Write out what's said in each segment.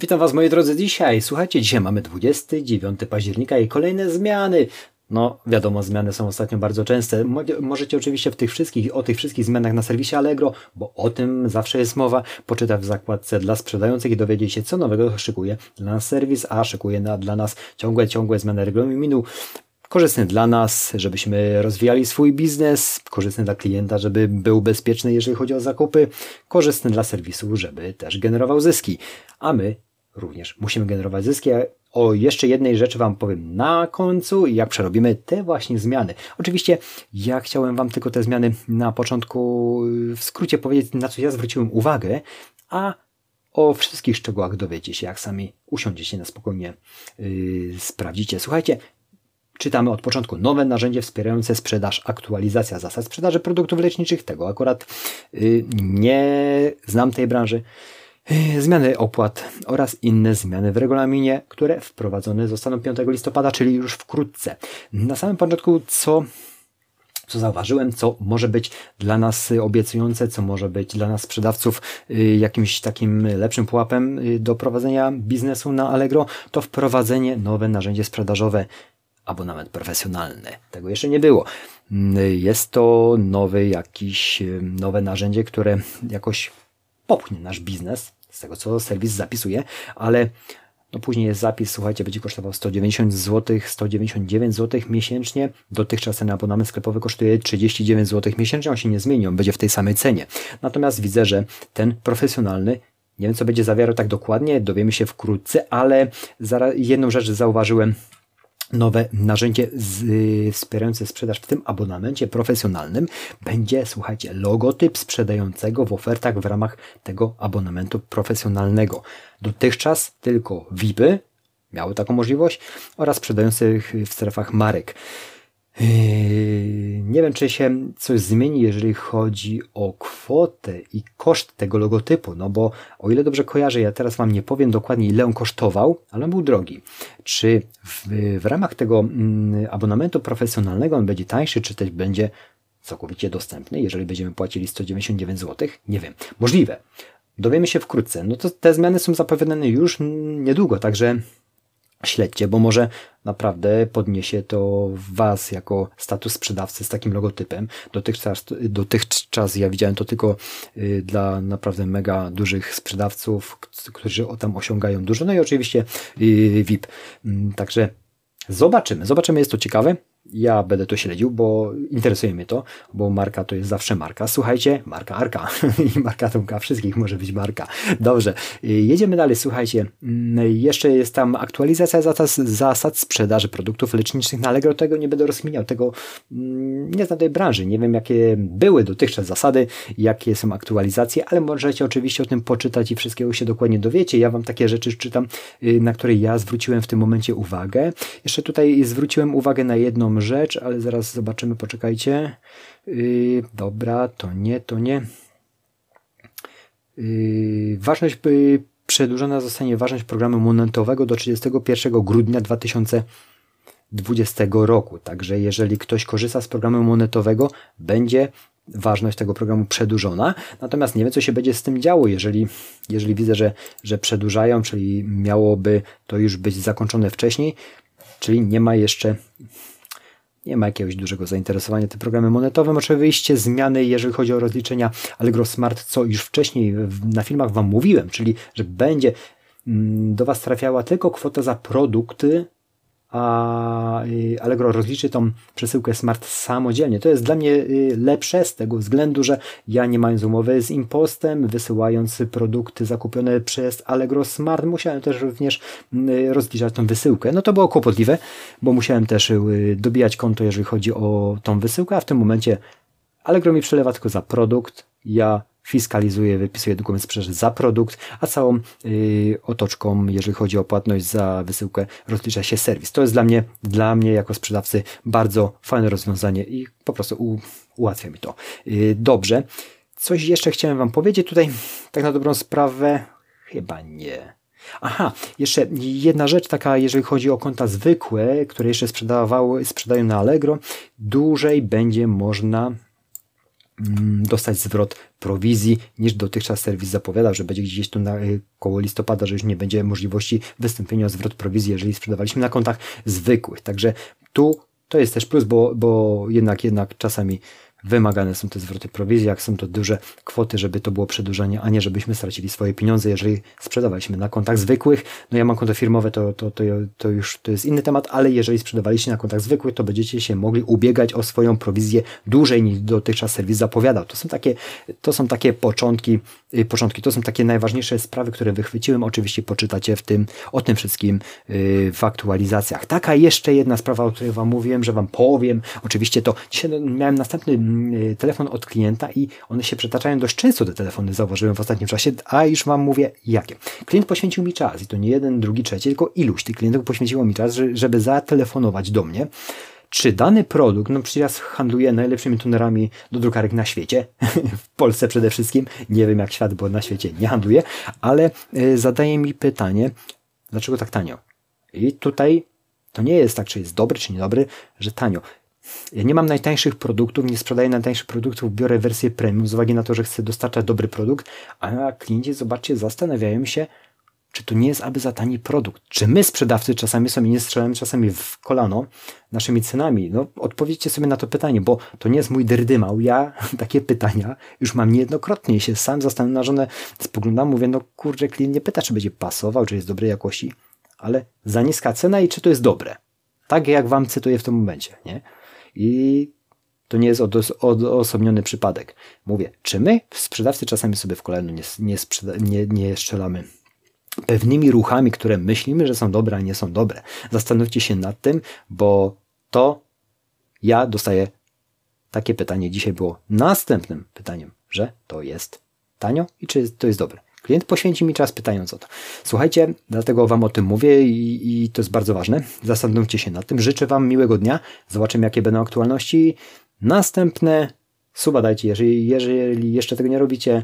Witam Was moi drodzy dzisiaj. Słuchajcie, dzisiaj mamy 29 października i kolejne zmiany. No, wiadomo, zmiany są ostatnio bardzo częste. Możecie oczywiście w tych wszystkich, o tych wszystkich zmianach na serwisie Allegro, bo o tym zawsze jest mowa, poczytać w zakładce dla sprzedających i dowiedzieć się, co nowego szykuje dla nas serwis, a szykuje na, dla nas ciągłe, ciągłe zmiany regulaminu korzystny dla nas, żebyśmy rozwijali swój biznes, korzystny dla klienta, żeby był bezpieczny, jeżeli chodzi o zakupy, korzystny dla serwisu, żeby też generował zyski. A my również musimy generować zyski. O jeszcze jednej rzeczy Wam powiem na końcu, jak przerobimy te właśnie zmiany. Oczywiście ja chciałem Wam tylko te zmiany na początku w skrócie powiedzieć, na co ja zwróciłem uwagę, a o wszystkich szczegółach dowiecie się, jak sami usiądziecie na spokojnie, yy, sprawdzicie. Słuchajcie, Czytamy od początku nowe narzędzie wspierające sprzedaż, aktualizacja zasad sprzedaży produktów leczniczych. Tego akurat yy, nie znam tej branży. Yy, zmiany opłat oraz inne zmiany w regulaminie, które wprowadzone zostaną 5 listopada, czyli już wkrótce. Na samym początku, co co zauważyłem, co może być dla nas obiecujące, co może być dla nas sprzedawców yy, jakimś takim lepszym pułapem yy, do prowadzenia biznesu na Allegro, to wprowadzenie nowe narzędzie sprzedażowe abonament profesjonalny. Tego jeszcze nie było. Jest to nowy jakiś, nowe narzędzie, które jakoś popchnie nasz biznes, z tego co serwis zapisuje, ale no później jest zapis, słuchajcie, będzie kosztował 190 zł, 199 zł miesięcznie. Dotychczas ten abonament sklepowy kosztuje 39 zł miesięcznie, on się nie zmieni, on będzie w tej samej cenie. Natomiast widzę, że ten profesjonalny nie wiem, co będzie zawierał tak dokładnie, dowiemy się wkrótce, ale jedną rzecz zauważyłem nowe narzędzie z, y, wspierające sprzedaż w tym abonamencie profesjonalnym będzie, słuchajcie, logotyp sprzedającego w ofertach w ramach tego abonamentu profesjonalnego. Dotychczas tylko VIPy miały taką możliwość oraz sprzedających w strefach marek. Yy, nie wiem, czy się coś zmieni, jeżeli chodzi o kwotę i koszt tego logotypu, no bo o ile dobrze kojarzę, ja teraz Wam nie powiem dokładnie, ile on kosztował, ale on był drogi. Czy w, w ramach tego mm, abonamentu profesjonalnego on będzie tańszy, czy też będzie całkowicie dostępny, jeżeli będziemy płacili 199 zł? Nie wiem. Możliwe. Dowiemy się wkrótce. No to te zmiany są zapowiadane już niedługo, także śledźcie, bo może naprawdę podniesie to Was jako status sprzedawcy z takim logotypem. Dotychczas, dotychczas ja widziałem to tylko y, dla naprawdę mega dużych sprzedawców, którzy tam osiągają dużo. No i oczywiście y, VIP. Mm, także zobaczymy. Zobaczymy, jest to ciekawe ja będę to śledził, bo interesuje mnie to, bo marka to jest zawsze marka. Słuchajcie, marka Arka i marka Tomka, wszystkich może być marka. Dobrze, jedziemy dalej. Słuchajcie, mm, jeszcze jest tam aktualizacja zasad, zasad sprzedaży produktów leczniczych na Allegro. Tego nie będę rozkminiał, tego mm, nie znam tej branży. Nie wiem, jakie były dotychczas zasady, jakie są aktualizacje, ale możecie oczywiście o tym poczytać i wszystkiego się dokładnie dowiecie. Ja Wam takie rzeczy czytam, y, na które ja zwróciłem w tym momencie uwagę. Jeszcze tutaj zwróciłem uwagę na jedną rzecz, ale zaraz zobaczymy, poczekajcie. Yy, dobra, to nie, to nie. Yy, ważność yy, przedłużona zostanie ważność programu momentowego do 31 grudnia 2020 roku. Także jeżeli ktoś korzysta z programu monetowego, będzie ważność tego programu przedłużona. Natomiast nie wiem, co się będzie z tym działo, jeżeli, jeżeli widzę, że, że przedłużają, czyli miałoby to już być zakończone wcześniej, czyli nie ma jeszcze nie ma jakiegoś dużego zainteresowania tym programem monetowym. Oczywiście zmiany, jeżeli chodzi o rozliczenia Allegro Smart, co już wcześniej na filmach Wam mówiłem, czyli że będzie mm, do Was trafiała tylko kwota za produkty, a y, Allegro rozliczy tą przesyłkę Smart samodzielnie. To jest dla mnie y, lepsze z tego względu, że ja nie mając umowy z Impostem, wysyłając produkty zakupione przez Allegro Smart, musiałem też również y, rozliczać tą wysyłkę. No to było kłopotliwe, bo musiałem też dobijać konto, jeżeli chodzi o tą wysyłkę, a w tym momencie Allegro mi przelewa tylko za produkt, ja fiskalizuje, wypisuje dokument sprzedaży za produkt, a całą y, otoczką, jeżeli chodzi o płatność za wysyłkę, rozlicza się serwis. To jest dla mnie, dla mnie jako sprzedawcy bardzo fajne rozwiązanie i po prostu u, ułatwia mi to. Y, dobrze. Coś jeszcze chciałem Wam powiedzieć tutaj, tak na dobrą sprawę, chyba nie. Aha, jeszcze jedna rzecz taka, jeżeli chodzi o konta zwykłe, które jeszcze sprzedawały, sprzedają na Allegro, dłużej będzie można dostać zwrot prowizji, niż dotychczas serwis zapowiadał, że będzie gdzieś tu na y, koło listopada, że już nie będzie możliwości wystąpienia o zwrot prowizji, jeżeli sprzedawaliśmy na kontach zwykłych. Także tu to jest też plus, bo, bo jednak, jednak czasami wymagane są te zwroty prowizji, jak są to duże kwoty, żeby to było przedłużenie, a nie żebyśmy stracili swoje pieniądze, jeżeli sprzedawaliśmy na kontach zwykłych. No ja mam konto firmowe, to, to, to, to już to jest inny temat, ale jeżeli sprzedawaliście na kontach zwykłych, to będziecie się mogli ubiegać o swoją prowizję dłużej niż dotychczas serwis zapowiadał. To są takie, to są takie początki, y, początki, to są takie najważniejsze sprawy, które wychwyciłem. Oczywiście poczytacie w tym, o tym wszystkim y, w aktualizacjach. Taka jeszcze jedna sprawa, o której Wam mówiłem, że Wam powiem. Oczywiście to dzisiaj miałem następny telefon od klienta i one się przetaczają dość często te telefony, zauważyłem w ostatnim czasie, a już Wam mówię jakie. Klient poświęcił mi czas i to nie jeden, drugi, trzeci, tylko iluś tych klientów poświęciło mi czas, żeby zatelefonować do mnie czy dany produkt, no przecież ja najlepszymi tunerami do drukarek na świecie, w Polsce przede wszystkim, nie wiem jak świat, bo na świecie nie handluję, ale y, zadaje mi pytanie, dlaczego tak tanio? I tutaj to nie jest tak, czy jest dobry, czy niedobry, że tanio. Ja nie mam najtańszych produktów, nie sprzedaję najtańszych produktów, biorę wersję premium z uwagi na to, że chcę dostarczać dobry produkt, a klienci, zobaczcie, zastanawiają się, czy to nie jest aby za tani produkt. Czy my sprzedawcy czasami sobie nie strzelamy czasami w kolano naszymi cenami? No odpowiedzcie sobie na to pytanie, bo to nie jest mój derdymał. Ja takie pytania już mam niejednokrotnie się sam zastanawiam na żonę, spoglądam, mówię, no kurczę, klient nie pyta, czy będzie pasował, czy jest dobrej jakości, ale za niska cena i czy to jest dobre. Tak jak wam cytuję w tym momencie, nie? I to nie jest odosobniony przypadek. Mówię, czy my, sprzedawcy, czasami sobie w kolano nie, nie, nie, nie strzelamy pewnymi ruchami, które myślimy, że są dobre, a nie są dobre. Zastanówcie się nad tym, bo to ja dostaję takie pytanie. Dzisiaj było następnym pytaniem, że to jest tanio i czy to jest dobre. Klient poświęci mi czas pytając o to. Słuchajcie, dlatego Wam o tym mówię i, i to jest bardzo ważne. Zastanówcie się nad tym. Życzę Wam miłego dnia. Zobaczymy, jakie będą aktualności. Następne suba dajcie. Jeżeli, jeżeli jeszcze tego nie robicie,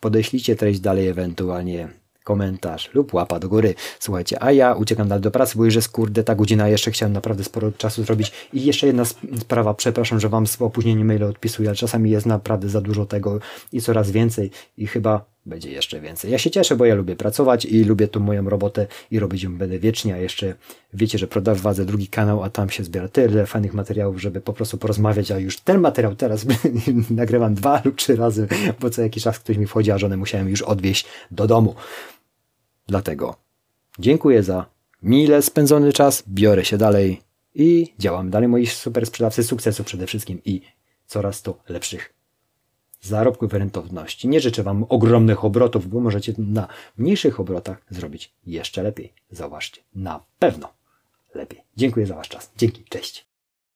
podeślijcie treść dalej, ewentualnie komentarz lub łapa do góry. Słuchajcie, a ja uciekam dalej do pracy, bo już jest kurde ta godzina, jeszcze chciałem naprawdę sporo czasu zrobić. I jeszcze jedna sprawa, przepraszam, że Wam z opóźnieniem maila odpisuję, ale czasami jest naprawdę za dużo tego i coraz więcej i chyba będzie jeszcze więcej. Ja się cieszę, bo ja lubię pracować i lubię tu moją robotę i robić ją będę wiecznie, a jeszcze wiecie, że prowadzę drugi kanał, a tam się zbiera tyle fajnych materiałów, żeby po prostu porozmawiać, a już ten materiał teraz nagrywam dwa lub trzy razy, bo co jakiś czas ktoś mi wchodzi, a żonę musiałem już odwieźć do domu. Dlatego dziękuję za mile spędzony czas, biorę się dalej i działam dalej. Moi super sprzedawcy sukcesu przede wszystkim i coraz to lepszych zarobków i rentowności. Nie życzę Wam ogromnych obrotów, bo możecie na mniejszych obrotach zrobić jeszcze lepiej. Zauważcie, na pewno lepiej. Dziękuję za Wasz czas. Dzięki, cześć.